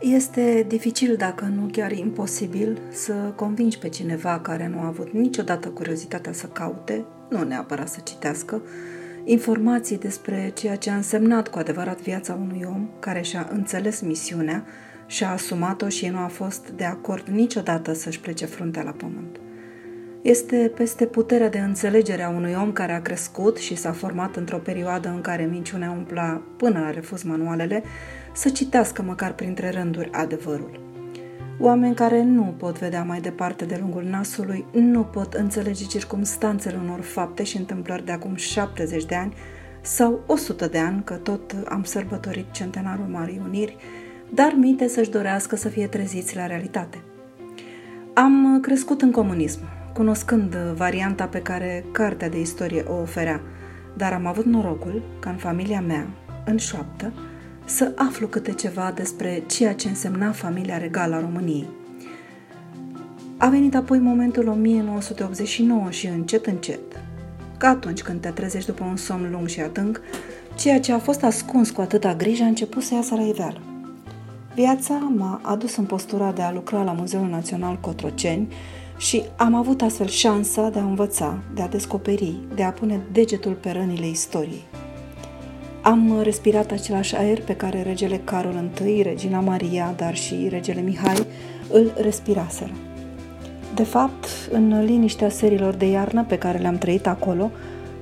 Este dificil, dacă nu chiar imposibil, să convingi pe cineva care nu a avut niciodată curiozitatea să caute, nu neapărat să citească, informații despre ceea ce a însemnat cu adevărat viața unui om care și-a înțeles misiunea și-a asumat-o și nu a fost de acord niciodată să-și plece fruntea la pământ. Este peste puterea de înțelegere a unui om care a crescut și s-a format într-o perioadă în care minciunea umpla până la refuz manualele, să citească măcar printre rânduri adevărul. Oameni care nu pot vedea mai departe de lungul nasului, nu pot înțelege circumstanțele unor fapte și întâmplări de acum 70 de ani sau 100 de ani, că tot am sărbătorit centenarul Marii Uniri, dar minte să-și dorească să fie treziți la realitate. Am crescut în comunism, cunoscând varianta pe care cartea de istorie o oferea, dar am avut norocul ca în familia mea, în șoaptă, să aflu câte ceva despre ceea ce însemna familia regală a României. A venit apoi momentul 1989 și încet, încet, ca atunci când te trezești după un somn lung și adânc, ceea ce a fost ascuns cu atâta grijă a început să iasă la iveală. Viața m-a adus în postura de a lucra la Muzeul Național Cotroceni și am avut astfel șansa de a învăța, de a descoperi, de a pune degetul pe rănile istoriei. Am respirat același aer pe care regele Carol I, regina Maria, dar și regele Mihai îl respiraseră. De fapt, în liniștea serilor de iarnă pe care le-am trăit acolo,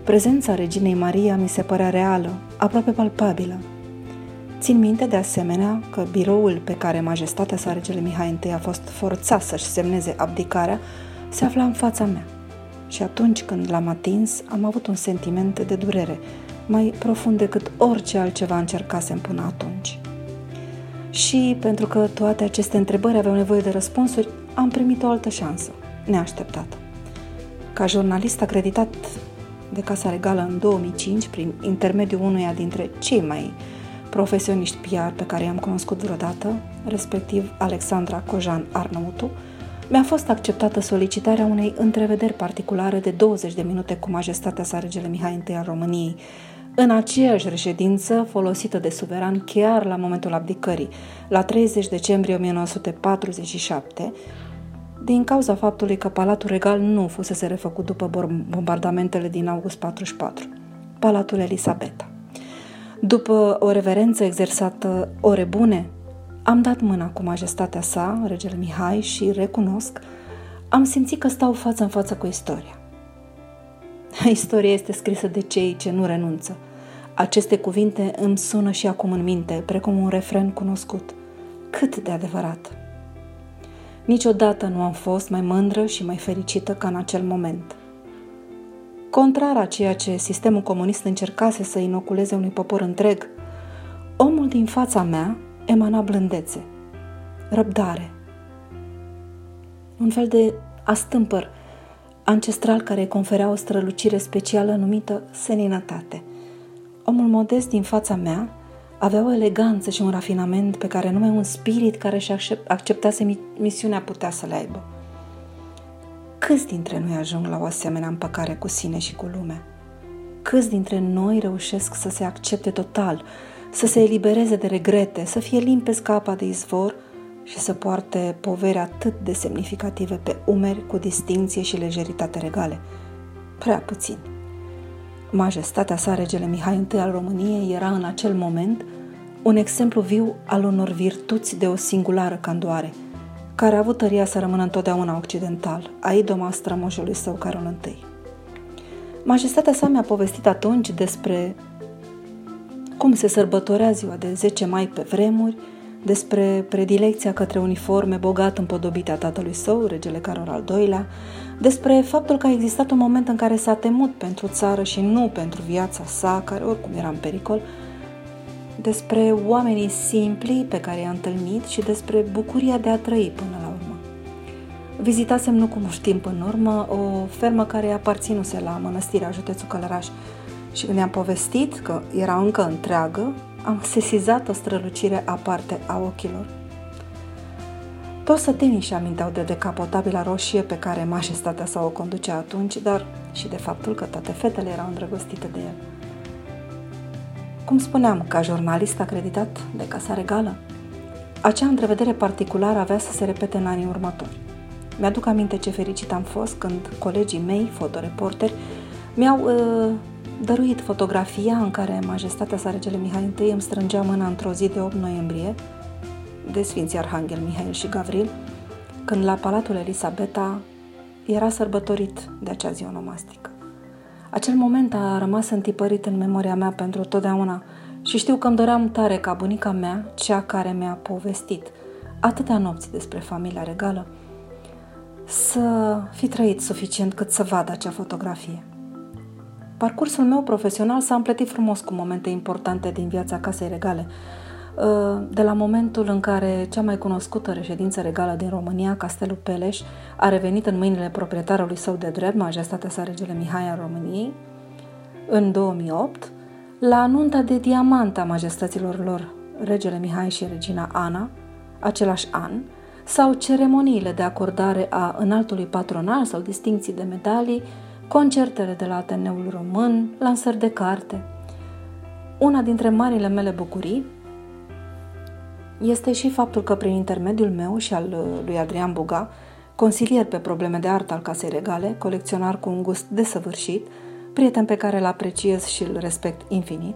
prezența reginei Maria mi se părea reală, aproape palpabilă. Țin minte de asemenea că biroul pe care majestatea sa regele Mihai I a fost forțat să-și semneze abdicarea se afla în fața mea. Și atunci când l-am atins, am avut un sentiment de durere, mai profund decât orice altceva încercasem până atunci. Și pentru că toate aceste întrebări aveau nevoie de răspunsuri, am primit o altă șansă, neașteptată. Ca jurnalist acreditat de Casa Regală în 2005, prin intermediul unuia dintre cei mai profesioniști PR pe care i-am cunoscut vreodată, respectiv Alexandra Cojan Arnautu, mi-a fost acceptată solicitarea unei întrevederi particulare de 20 de minute cu majestatea sa regele Mihai I al României, în aceeași reședință folosită de suveran chiar la momentul abdicării, la 30 decembrie 1947, din cauza faptului că Palatul Regal nu fusese refăcut după bombardamentele din august 44, Palatul Elisabeta. După o reverență exersată ore bune, am dat mâna cu majestatea sa, regele Mihai, și recunosc, am simțit că stau față în față cu istoria. Istoria este scrisă de cei ce nu renunță. Aceste cuvinte îmi sună și acum în minte, precum un refren cunoscut. Cât de adevărat! Niciodată nu am fost mai mândră și mai fericită ca în acel moment. Contrar a ceea ce sistemul comunist încercase să inoculeze unui popor întreg, omul din fața mea emana blândețe, răbdare, un fel de astâmpăr ancestral care îi conferea o strălucire specială numită seninătate. Omul modest din fața mea avea o eleganță și un rafinament pe care numai un spirit care și acceptase misiunea putea să le aibă. Câți dintre noi ajung la o asemenea împăcare cu sine și cu lumea? Câți dintre noi reușesc să se accepte total, să se elibereze de regrete, să fie limpezi ca apa de izvor și să poarte povere atât de semnificative pe umeri cu distinție și lejeritate regale. Prea puțin. Majestatea sa, regele Mihai I al României, era în acel moment un exemplu viu al unor virtuți de o singulară candoare, care a avut tăria să rămână întotdeauna occidental, a idoma strămoșului său Carol I. Majestatea sa mi-a povestit atunci despre cum se sărbătorea ziua de 10 mai pe vremuri, despre predilecția către uniforme bogat împodobite a tatălui său, regele Carol al II-lea, despre faptul că a existat un moment în care s-a temut pentru țară și nu pentru viața sa, care oricum era în pericol, despre oamenii simpli pe care i-a întâlnit și despre bucuria de a trăi până la urmă. Vizitasem nu cu mult timp în urmă o fermă care aparținuse la mănăstirea județul Călăraș și când i-am povestit că era încă întreagă, am sesizat o strălucire aparte a ochilor. Toți sătenii și aminteau de decapotabila roșie pe care majestatea sa o conducea atunci, dar și de faptul că toate fetele erau îndrăgostite de el. Cum spuneam, ca jurnalist acreditat de Casa Regală, Acea întrevedere particulară avea să se repete în anii următori. Mi-aduc aminte ce fericit am fost când colegii mei, fotoreporteri, mi-au uh, dăruit fotografia în care Majestatea sa Regele Mihai I îmi strângea mâna într-o zi de 8 noiembrie de Sfinții Arhanghel Mihail și Gavril, când la Palatul Elisabeta era sărbătorit de acea zi onomastică. Acel moment a rămas întipărit în memoria mea pentru totdeauna și știu că îmi doream tare ca bunica mea, cea care mi-a povestit atâtea nopți despre familia regală, să fi trăit suficient cât să vadă acea fotografie. Parcursul meu profesional s-a împletit frumos cu momente importante din viața casei regale, ă, de la momentul în care cea mai cunoscută reședință regală din România, Castelul Peleș, a revenit în mâinile proprietarului său de drept, Majestatea sa Regele Mihai al României, în 2008, la nunta de diamant a majestăților lor, Regele Mihai și Regina Ana, același an, sau ceremoniile de acordare a înaltului patronal sau distinții de medalii, concertele de la Ateneul Român, lansări de carte. Una dintre marile mele bucurii este și faptul că prin intermediul meu și al uh, lui Adrian Buga, consilier pe probleme de artă al Casei Regale, colecționar cu un gust desăvârșit, prieten pe care îl apreciez și îl respect infinit,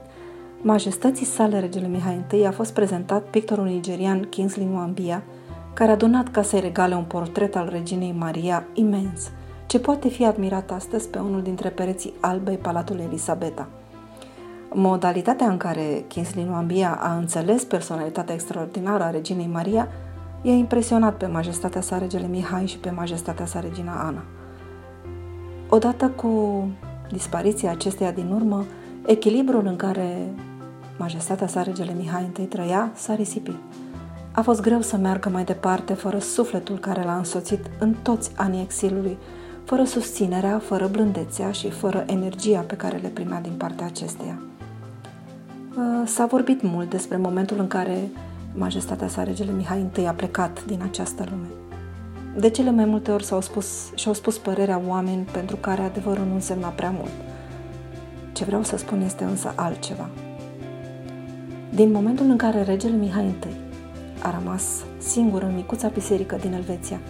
Majestății sale regele Mihai I a fost prezentat pictorul nigerian Kingsley Mwambia, care a donat Casei Regale un portret al reginei Maria imens, ce poate fi admirat astăzi pe unul dintre pereții albei Palatului Elisabeta. Modalitatea în care Kingsley Nwambia a înțeles personalitatea extraordinară a reginei Maria i-a impresionat pe majestatea sa regele Mihai și pe majestatea sa regina Ana. Odată cu dispariția acesteia din urmă, echilibrul în care majestatea sa regele Mihai I trăia s-a risipit. A fost greu să meargă mai departe fără sufletul care l-a însoțit în toți anii exilului, fără susținerea, fără blândețea și fără energia pe care le primea din partea acesteia. Uh, s-a vorbit mult despre momentul în care majestatea sa regele Mihai I a plecat din această lume. De cele mai multe ori s-au spus, și-au spus părerea oameni pentru care adevărul nu însemna prea mult. Ce vreau să spun este însă altceva. Din momentul în care regele Mihai I a rămas singur în micuța biserică din Elveția,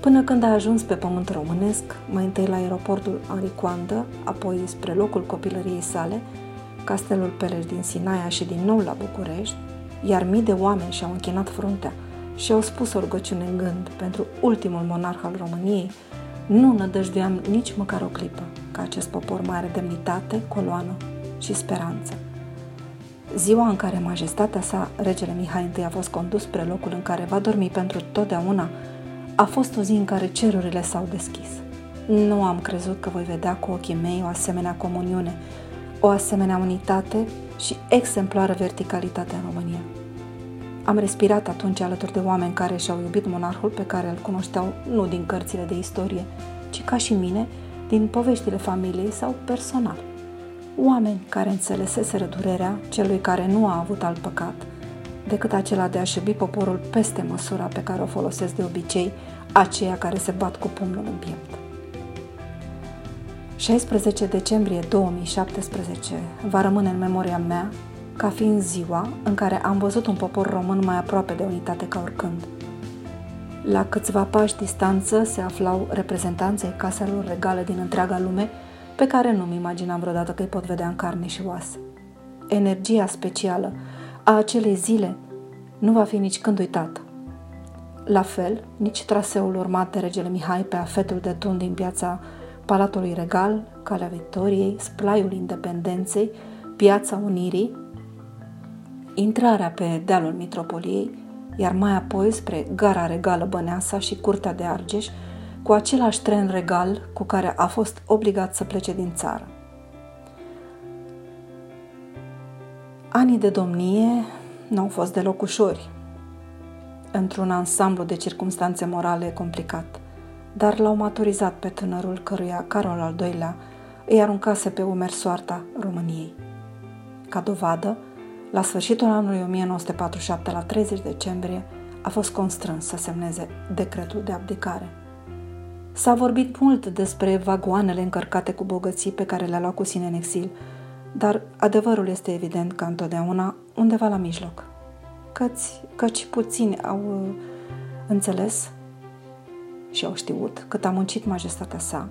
până când a ajuns pe pământ românesc, mai întâi la aeroportul Aricoandă, apoi spre locul copilăriei sale, castelul Peleș din Sinaia și din nou la București, iar mii de oameni și-au închinat fruntea și au spus o rugăciune în gând pentru ultimul monarh al României, nu nădăjduiam nici măcar o clipă că acest popor mai are demnitate, coloană și speranță. Ziua în care majestatea sa, regele Mihai I, a fost condus spre locul în care va dormi pentru totdeauna, a fost o zi în care cerurile s-au deschis. Nu am crezut că voi vedea cu ochii mei o asemenea comuniune, o asemenea unitate și exemplară verticalitate în România. Am respirat atunci alături de oameni care și-au iubit monarhul pe care îl cunoșteau nu din cărțile de istorie, ci ca și mine, din poveștile familiei sau personal. Oameni care înțeleseseră durerea celui care nu a avut alt păcat decât acela de a-și iubi poporul peste măsura pe care o folosesc de obicei aceia care se bat cu pumnul în piept. 16 decembrie 2017 va rămâne în memoria mea ca fiind ziua în care am văzut un popor român mai aproape de unitate ca oricând. La câțiva pași distanță se aflau reprezentanții caselor regale din întreaga lume pe care nu-mi imaginam vreodată că îi pot vedea în carne și oase. Energia specială a acelei zile nu va fi nici când uitată. La fel, nici traseul urmat de regele Mihai pe afetul de tun din piața Palatului Regal, Calea Victoriei, Splaiul Independenței, Piața Unirii, intrarea pe dealul Mitropoliei, iar mai apoi spre Gara Regală Băneasa și Curtea de Argeș, cu același tren regal cu care a fost obligat să plece din țară. Anii de domnie nu au fost deloc ușori, într-un ansamblu de circumstanțe morale complicat, dar l-au maturizat pe tânărul căruia Carol al II-lea îi aruncase pe umeri soarta României. Ca dovadă, la sfârșitul anului 1947, la 30 decembrie, a fost constrâns să semneze decretul de abdicare. S-a vorbit mult despre vagoanele încărcate cu bogății pe care le-a luat cu sine în exil, dar adevărul este evident ca întotdeauna undeva la mijloc. căci, căci puțini au uh, înțeles și au știut cât a muncit majestatea sa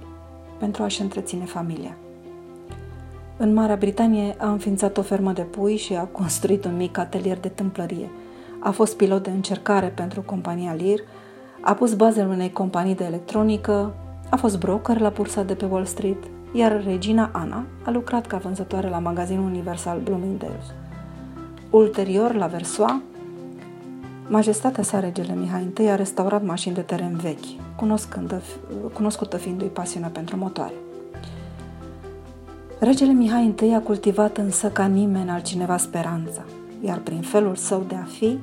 pentru a-și întreține familia. În Marea Britanie a înființat o fermă de pui și a construit un mic atelier de tâmplărie. A fost pilot de încercare pentru compania Lear, a pus bazele unei companii de electronică, a fost broker la bursa de pe Wall Street, iar regina Ana a lucrat ca vânzătoare la magazinul Universal Bloomingdale's. Ulterior, la Versoa, Majestatea sa, regele Mihai I, a restaurat mașini de teren vechi, cunoscută fiindu-i pasiunea pentru motoare. Regele Mihai I a cultivat însă ca nimeni altcineva speranța, iar prin felul său de a fi,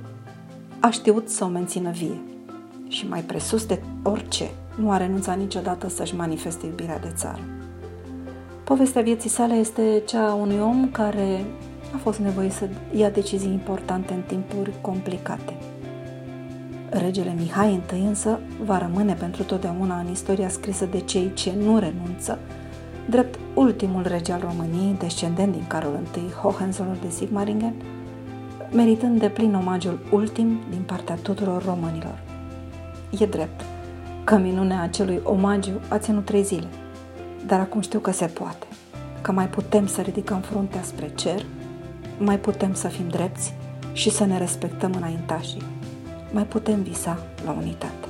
a știut să o mențină vie. Și mai presus de orice, nu a renunțat niciodată să-și manifeste iubirea de țară. Povestea vieții sale este cea a unui om care a fost nevoit să ia decizii importante în timpuri complicate. Regele Mihai I însă va rămâne pentru totdeauna în istoria scrisă de cei ce nu renunță, drept ultimul rege al României, descendent din Carol I Hohenzollern de Sigmaringen, meritând de plin omagiul ultim din partea tuturor românilor. E drept că minunea acelui omagiu a ținut trei zile, dar acum știu că se poate, că mai putem să ridicăm fruntea spre cer, mai putem să fim drepți și să ne respectăm înaintașii, mai putem visa la unitate.